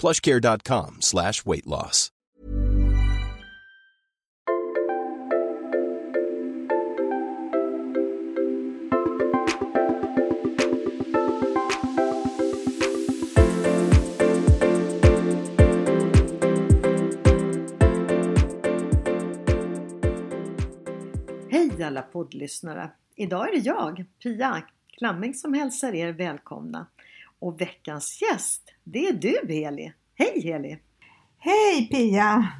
plushcare.com slash weight loss. Hej alla poddlyssnare! Idag är det jag, Pia Klamming, som hälsar er välkomna. Och veckans gäst, det är du Heli. Hej Heli! Hej Pia!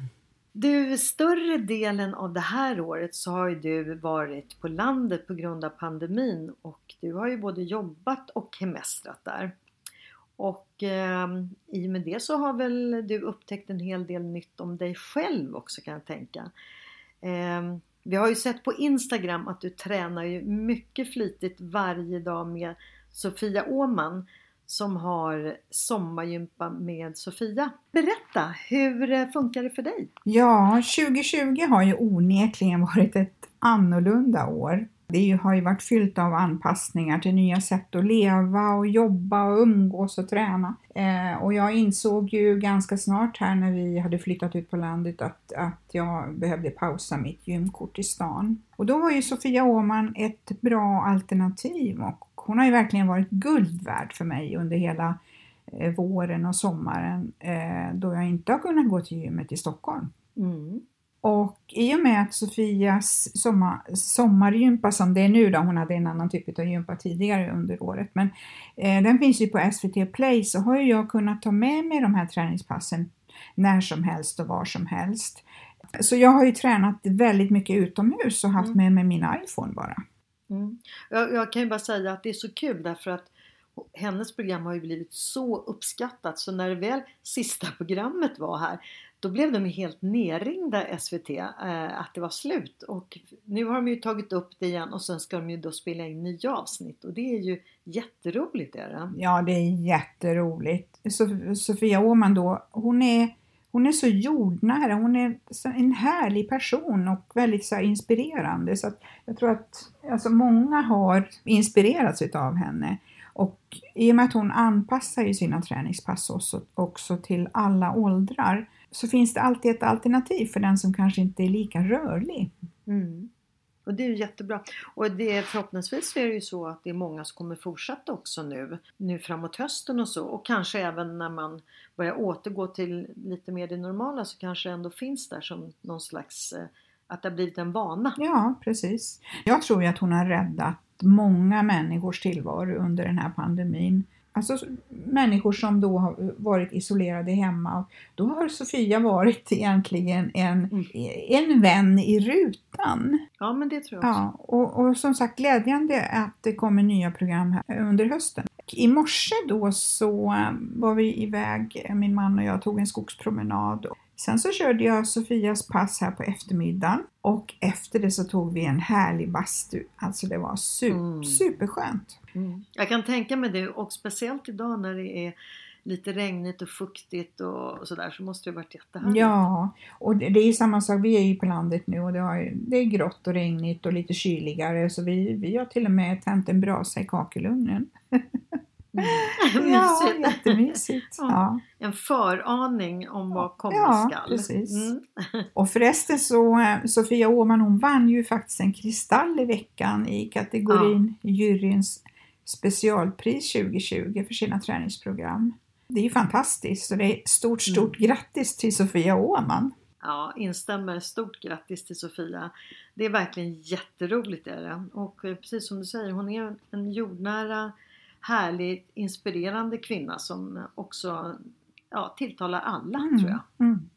Du, större delen av det här året så har ju du varit på landet på grund av pandemin och du har ju både jobbat och hemestrat där. Och eh, i och med det så har väl du upptäckt en hel del nytt om dig själv också kan jag tänka. Eh, vi har ju sett på Instagram att du tränar ju mycket flitigt varje dag med Sofia Åman som har sommargympa med Sofia. Berätta, hur eh, funkar det för dig? Ja, 2020 har ju onekligen varit ett annorlunda år. Det har ju varit fyllt av anpassningar till nya sätt att leva och jobba och umgås och träna. Eh, och jag insåg ju ganska snart här när vi hade flyttat ut på landet att, att jag behövde pausa mitt gymkort i stan. Och då var ju Sofia Åhman ett bra alternativ och hon har ju verkligen varit guld värd för mig under hela eh, våren och sommaren eh, då jag inte har kunnat gå till gymmet i Stockholm. Mm. Och i och med att Sofias sommar, sommargympa som det är nu då, hon hade en annan typ av gympa tidigare under året, men eh, den finns ju på SVT Play så har jag kunnat ta med mig de här träningspassen när som helst och var som helst. Så jag har ju tränat väldigt mycket utomhus och haft Mm. med mig min iPhone bara. Mm. Jag, jag kan ju bara säga att det är så kul därför att hennes program har ju blivit så uppskattat så när det väl sista programmet var här då blev de ju helt nerringda SVT eh, att det var slut och nu har de ju tagit upp det igen och sen ska de ju då spela in nya avsnitt och det är ju jätteroligt är det. Ja, det är jätteroligt. Sof Sofia Åhman då, hon är, hon är så jordnära, hon är en härlig person och väldigt så här, inspirerande. Så att jag tror att alltså, många har inspirerats av henne. Och i och med att hon anpassar ju sina träningspass också, också till alla åldrar så finns det alltid ett alternativ för den som kanske inte är lika rörlig. Mm. Och det är ju jättebra. Och det, förhoppningsvis är det ju så att det är många som kommer fortsätta också nu, nu framåt hösten och så. Och kanske även när man börjar återgå till lite mer det normala så kanske det ändå finns där som någon slags, eh, att det har blivit en vana. Ja, precis. Jag tror ju att hon har räddat många människors tillvaro under den här pandemin. Alltså människor som då har varit isolerade hemma. Och Då har Sofia varit egentligen en, Mm. en vän i rutan. Ja men det tror jag också. Ja, och, och som sagt glädjande att det kommer nya program här under hösten. I morse då så eh, var vi iväg, min man och jag tog en skogspromenad. Sen så körde jag Sofias pass här på eftermiddagen och efter det så tog vi en härlig bastu. Alltså det var super, Mm. superskönt. Mm. Jag kan tänka mig det och speciellt idag när det är lite regnigt och fuktigt och sådär så måste det varit jättehärligt. Ja, och det, det är samma sak. Vi är ju på landet nu och det, har, det är grått och regnigt och lite kyligare så vi, vi har till och med tänt en brasa i kakelugnen. Mm. Ja, Mysigt. jättemysigt. Ja. En föraning om vad komma Ja, skall. precis. Mm. Och förresten så, eh, Sofia Åhman hon vann ju faktiskt en kristall i veckan i kategorin juryns specialpris 2020 för sina träningsprogram. Det är ju fantastiskt och det är stort, stort grattis till Sofia Åhman. Ja, instämmer. Stort grattis till Sofia. Det är verkligen jätteroligt är det. Och eh, precis som du säger, hon är en jordnära, härlig, inspirerande kvinna som också ja, tilltalar alla Mm, tror jag. mm.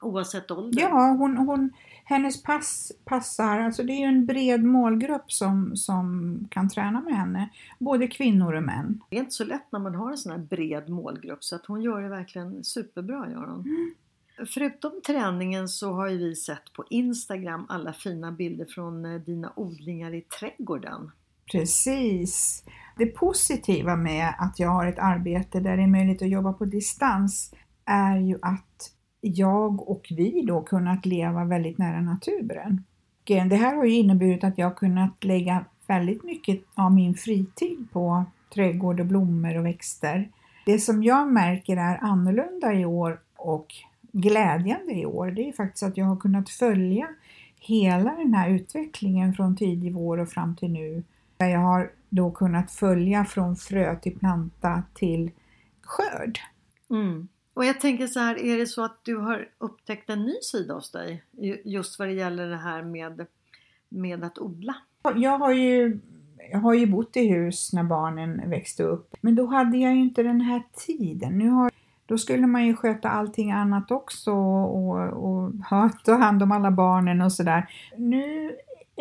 Oavsett ålder. Ja, hon, hon, hennes pass passar, alltså det är ju en bred målgrupp som, som kan träna med henne, både kvinnor och män. Det är inte så lätt när man har en sån här bred målgrupp så att hon gör det verkligen superbra gör hon. Mm. Förutom träningen så har ju vi sett på Instagram alla fina bilder från eh, dina odlingar i trädgården. Precis. Det positiva med att jag har ett arbete där det är möjligt att jobba på distans är ju att jag och vi då kunnat leva väldigt nära naturen. Eh, det här har ju inneburit att jag kunnat lägga väldigt mycket av min fritid på trädgård och blommor och växter. Det som jag märker är annorlunda i år och glädjande i år, det är faktiskt att jag har kunnat följa hela den här utvecklingen från tidig vår och fram till nu. Där jag har då kunnat följa från frö till planta till skörd. Mm. Och jag tänker så här, är det så att du har upptäckt en ny sida hos dig? ju- Just vad det gäller det här med, med att odla. Jag har ju jag har ju bott i hus när barnen växte upp, men då hade jag ju inte den här tiden. Nu har, då skulle man ju sköta allting annat också och, och ha, ta hand om alla barnen och sådär. Nu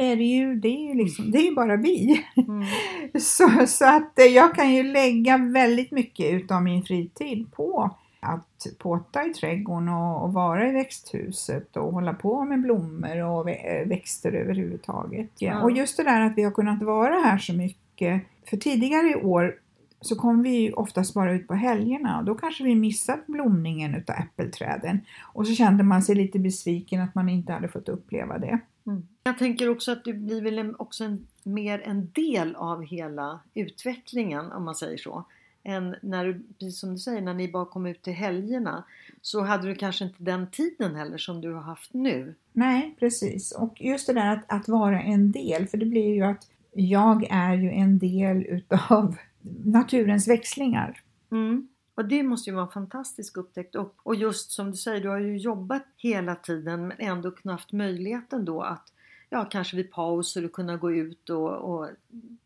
är det ju, det är ju liksom, det är bara vi. Mm. Så, så att eh, jag kan ju lägga väldigt mycket utav min fritid på att påta i trädgården och, och vara i växthuset och hålla på med blommor och eh, växter överhuvudtaget. Ja. Och just det där att vi har kunnat vara här så mycket. För tidigare i år så kom vi oftast bara ut på helgerna och då kanske vi missat blomningen utav äppelträden. Och så kände man sig lite besviken att man inte hade fått uppleva det. Mm. Jag tänker också att du blir väl också en, mer en del av hela utvecklingen om man säger så. Än när du, precis som du säger, när ni bara kom ut till helgerna så hade du kanske inte den tiden heller som du har haft nu. Nej, precis. Och just det där att, att vara en del, för det blir ju att jag är ju en del utav naturens växlingar. Mm. Och det måste ju vara en fantastisk upptäckt. Och, och just som du säger, du har ju jobbat hela tiden men ändå haft möjligheten då att ja, kanske vid pauser och kunna gå ut och, och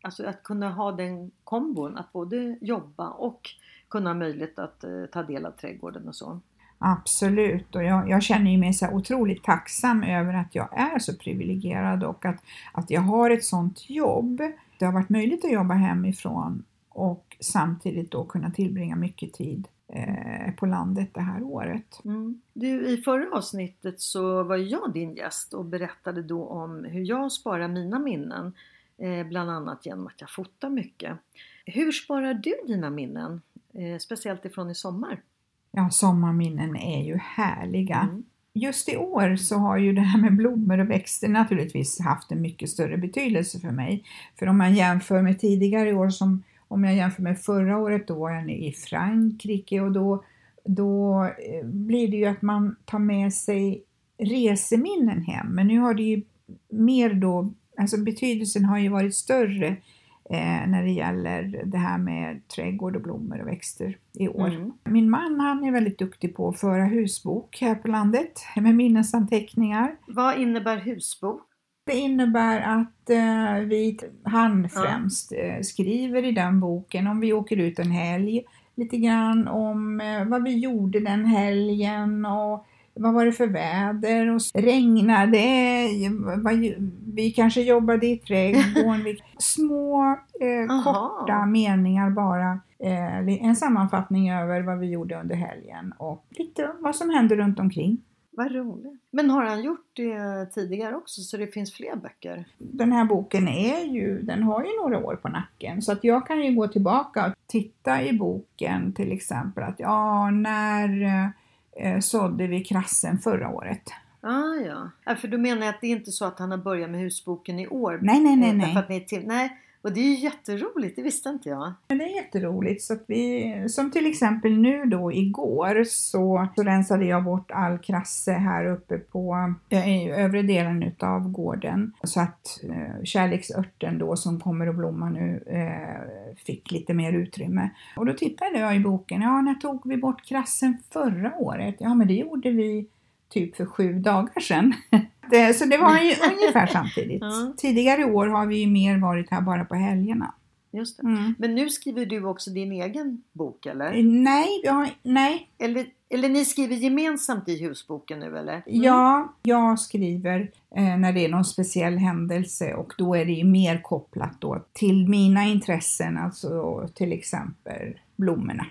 alltså att kunna ha den kombon att både jobba och kunna ha möjlighet att eh, ta del av trädgården och så. Absolut, och jag, jag känner ju mig så otroligt tacksam över att jag är så privilegierad och att, att jag har ett sånt jobb. Det har varit möjligt att jobba hemifrån och samtidigt då kunna tillbringa mycket tid eh, på landet det här året. Mm. Du, I förra avsnittet så var jag din gäst och berättade då om hur jag sparar mina minnen. Eh, bland annat genom att jag fotar mycket. Hur sparar du dina minnen? Eh, speciellt ifrån i sommar. Ja, sommarminnen är ju härliga. Mm. Just i år så har ju det här med blommor och växter naturligtvis haft en mycket större betydelse för mig. För om man jämför med tidigare år, som om jag jämför med förra året, då var jag i Frankrike och då, då eh, blir det ju att man tar med sig reseminnen hem. Men nu har det ju mer då, alltså betydelsen har ju varit större eh, när det gäller det här med trädgård och blommor och växter i år. Mm. Min man han är väldigt duktig på att föra husbok här på landet med minnesanteckningar. Vad innebär husbok? Det innebär att eh, vi, han främst eh, skriver i den boken om vi åker ut en helg, lite grann om eh, vad vi gjorde den helgen och vad var det för väder och regnade vi kanske jobbade i trädgården, små eh, korta meningar bara, eh, en sammanfattning över vad vi gjorde under helgen och lite vad som hände runt omkring. Vad roligt. Men har han gjort det tidigare också så det finns fler böcker? den här boken är ju, den har ju några år på nacken så att jag kan ju gå tillbaka och titta i boken till exempel att ja, när eh, sådde vi krassen förra året? Ah, ja. ja. För du menar att det är inte så att han har börjat med husboken i år? Nej, nej, nej, Eh, nej. Att ni till... Nej, och det är ju jätteroligt, det visste inte jag. Men det är jätteroligt så att vi, som till exempel nu då igår så, så rensade jag bort all krasse här uppe på eh, övre delen utav gården så att eh, kärleksörten då som kommer att blomma nu eh, fick lite mer utrymme. Och då tittade jag i boken, ja när tog vi bort krassen förra året? Ja men det gjorde vi typ för sju dagar sedan. Det, så det var ju ungefär samtidigt. Ja. Tidigare år har vi ju mer varit här bara på helgerna. Just det. Mm. Men nu skriver du också din egen bok eller? Nej, vi har, nej, Eller, eller ni skriver gemensamt i husboken nu eller? Ja, jag skriver eh, när det är någon speciell händelse och då är det ju mer kopplat då till mina intressen, alltså till exempel blommorna.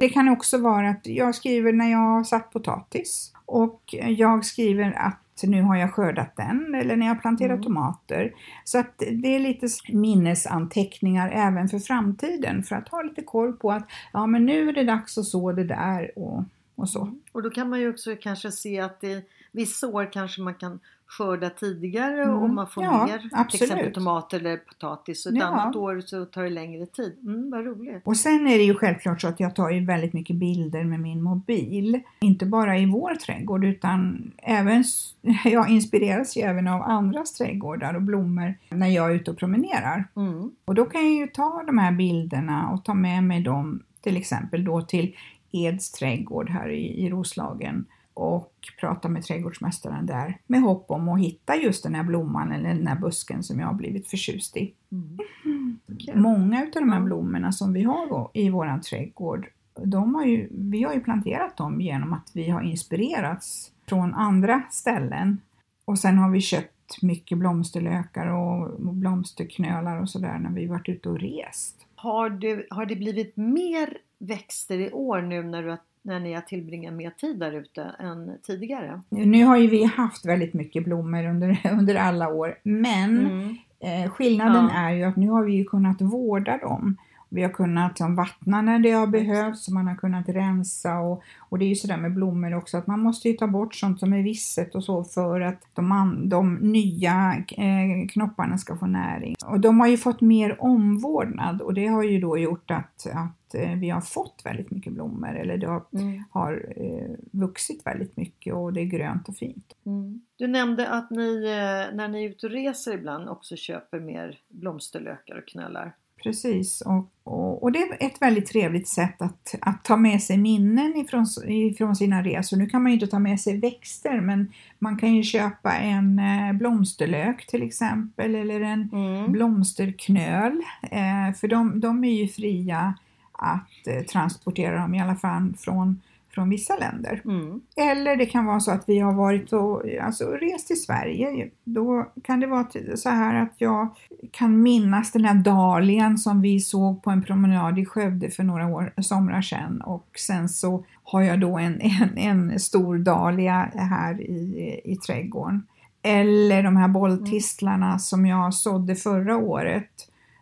Det kan också vara att jag skriver när jag har satt potatis och jag skriver att nu har jag skördat den eller när jag planterar Mm. tomater. Så att det är lite minnesanteckningar även för framtiden för att ha lite koll på att ja men nu är det dags att så det där och, och så. Och då kan man ju också kanske se att det vissa år kanske man kan skörda tidigare Mm. och man får Ja, mer till absolut. exempel tomater eller potatis. Och ett Ja. annat år så tar det längre tid. Mm, vad roligt. Och sen är det ju självklart så att jag tar ju väldigt mycket bilder med min mobil. Inte bara i vår trädgård utan även, jag inspireras ju även av andras trädgårdar och blommor när jag är ute och promenerar. Mm. Och då kan jag ju ta de här bilderna och ta med mig dem till exempel då till Eds trädgård här i, i Roslagen och prata med trädgårdsmästaren där med hopp om att hitta just den här blomman eller den här busken som jag har blivit förtjust i. Mm. Kul. Många av de här blommorna som vi har i våran trädgård, de har ju, vi har ju planterat dem genom att vi har inspirerats från andra ställen. Och sen har vi köpt mycket blomsterlökar och blomsterknölar och sådär när vi varit ute och rest. Har, du, har det blivit mer växter i år nu när, du, har- när ni har tillbringat mer tid där ute än tidigare? Nu har ju vi haft väldigt mycket blommor under, under alla år, men Mm. Eh, skillnaden Ja. är ju att nu har vi ju kunnat vårda dem. Vi har kunnat liksom, vattna när det har behövts man har kunnat rensa och, och det är ju sådär med blommor också att man måste ju ta bort sånt som är visset och så för att de, de nya eh, knopparna ska få näring. Och de har ju fått mer omvårdnad och det har ju då gjort att, att eh, vi har fått väldigt mycket blommor eller det har, Mm. har eh, vuxit väldigt mycket och det är grönt och fint. Mm. Du nämnde att ni eh, när ni är ute och reser ibland också köper mer blomsterlökar och knölar. Precis, och, och, och det är ett väldigt trevligt sätt att, att ta med sig minnen ifrån, ifrån sina resor. Nu kan man ju inte ta med sig växter men man kan ju köpa en blomsterlök till exempel eller en Mm. blomsterknöl. Eh, för de, de är ju fria att eh, transportera dem i alla fall från, från vissa länder. Mm. Eller det kan vara så att vi har varit och alltså, rest till Sverige. Då kan det vara så här att jag kan minnas den här dahlian som vi såg på en promenad i Skövde för några år, somrar sedan. Och sen så har jag då en, en, en stor dahlia här i, i trädgården. Eller de här bolltistlarna som jag sådde förra året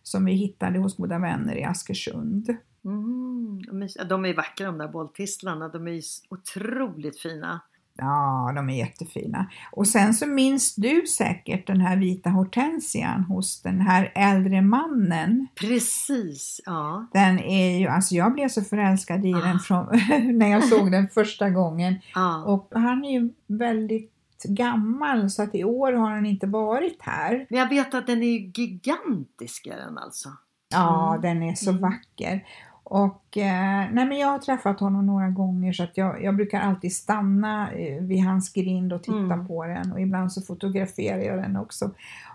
som vi hittade hos goda vänner i Askersund. Mm. De är- vackra de där bolltistlarna. De är otroligt fina. Ja, de är jättefina. Och sen så minns du säkert den här vita hortensian hos den här äldre mannen. Precis, ja. Den är ju, alltså jag blev så förälskad i Ah. den från, när jag såg den första gången. ja. Och han är ju väldigt gammal så att i år har han inte varit här. Men jag vet att den är gigantisk är den alltså. Ja, Mm. den är så Mm. vacker. Och eh, nej men jag har träffat honom några gånger så att jag, jag brukar alltid stanna eh, vid hans grind och titta Mm. på den och ibland så fotograferar jag den också.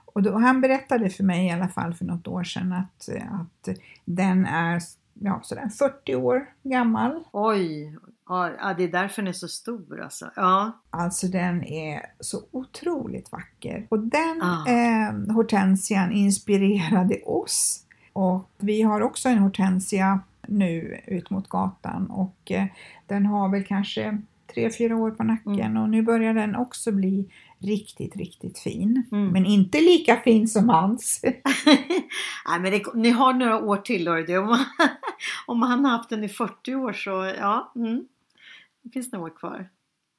Och då, han berättade för mig i alla fall för något år sedan att, eh, att den är ja, sådär 40 år gammal. Oj, ja, ja, det är därför den är så stor alltså. Ja, Alltså den är så otroligt vacker. Och den Ah. eh, hortensian inspirerade oss. Och vi har också en hortensia nu ut mot gatan och eh, den har väl kanske tre fyra år på nacken Mm. och nu börjar den också bli riktigt, riktigt fin. Mm. Men inte lika fin som hans. Nej, men det, ni har några år till hör du. Om, om han har haft den i 40 år så ja, mm. det finns några år kvar.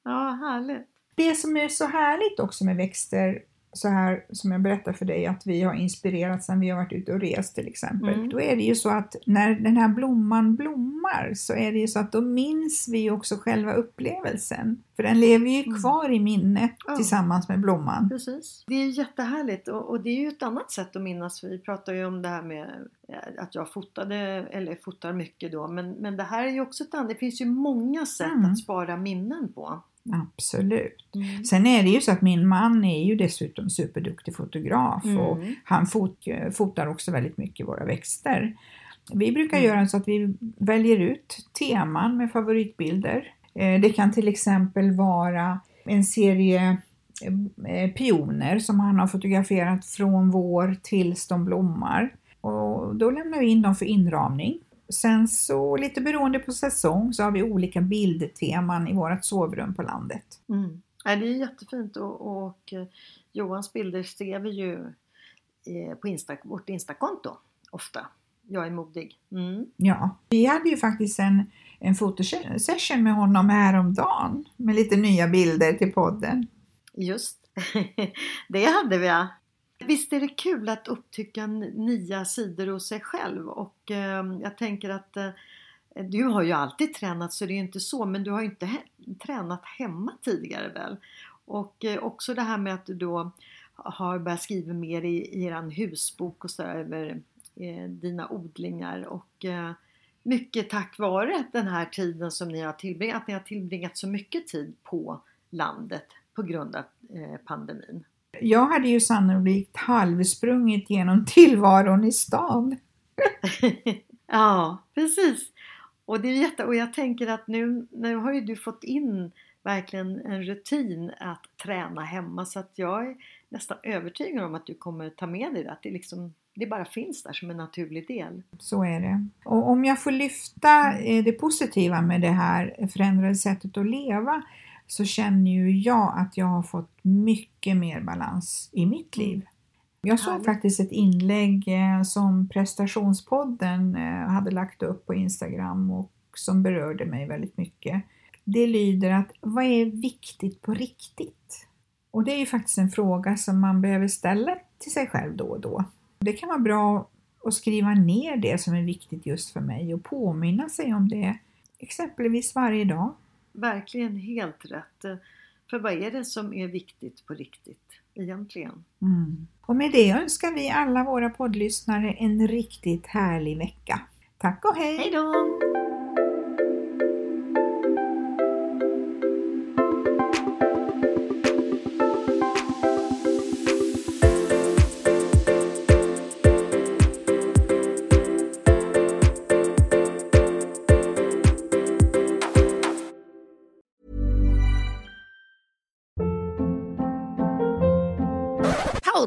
Ja, härligt. Det som är så härligt också med växter, så här som jag berättar för dig, att vi har inspirerats när vi har varit ute och rest till exempel. Mm. Då är det ju så att när den här blomman blommar så är det ju så att då minns vi också själva upplevelsen. För den lever ju Mm. kvar i minnet Ja. tillsammans med blomman. Precis. Det är jättehärligt och, och det är ju ett annat sätt att minnas. Vi pratar ju om det här med eh, att jag fotade, eller fotar mycket då. Men, men det här är ju också ett annat. Det finns ju många sätt Mm. att spara minnen på. Absolut. Mm. Sen är det ju så att min man är ju dessutom superduktig fotograf mm. och han fot, fotar också väldigt mycket våra växter. Vi brukar mm. göra så att vi väljer ut teman med favoritbilder. Eh, det kan till exempel vara en serie eh, pioner som han har fotograferat från vår tills de blommar. Och då lämnar vi in dem för inramning. Sen så lite beroende på säsong så har vi olika bildteman i vårt sovrum på landet. Mm. Ja, det är jättefint och, och eh, Johans bilder ser vi ju på Insta, vårt Instakonto ofta. Jag är modig. Mm. Ja, vi hade ju faktiskt en, en fotosession med honom häromdagen med lite nya bilder till podden. Just det hade vi. Visst är det kul att upptäcka nya sidor hos sig själv och eh, jag tänker att eh, du har ju alltid tränat så det är inte så men du har ju inte he tränat hemma tidigare väl? Och eh, också det här med att du då har börjat skriva mer i, i er husbok och så över eh, dina odlingar och eh, mycket tack vare den här tiden som ni har tillbringat, att ni har tillbringat så mycket tid på landet på grund av eh, pandemin. Jag hade ju sannolikt halvsprungit genom tillvaron i stan. ja, precis. Och, det är jätte, och jag tänker att nu, nu har ju du fått in verkligen en rutin att träna hemma så att jag är nästan övertygad om att du kommer ta med dig det. Att det, liksom, det bara finns där som en naturlig del. Så är det. Och om jag får lyfta eh, det positiva med det här förändrade sättet att leva så känner ju jag att jag har fått mycket mer balans i mitt mm. liv. Jag såg faktiskt ett inlägg eh, som prestationspodden eh, hade lagt upp på Instagram och som berörde mig väldigt mycket. Det lyder att vad är viktigt på riktigt? Och det är ju faktiskt en fråga som man behöver ställa till sig själv då och då. Det kan vara bra att skriva ner det som är viktigt just för mig och påminna sig om det exempelvis varje dag. Verkligen helt rätt. För vad är det som är viktigt på riktigt egentligen? Mm. Och med det önskar vi alla våra poddlyssnare en riktigt härlig vecka. Tack och hej! Hej då!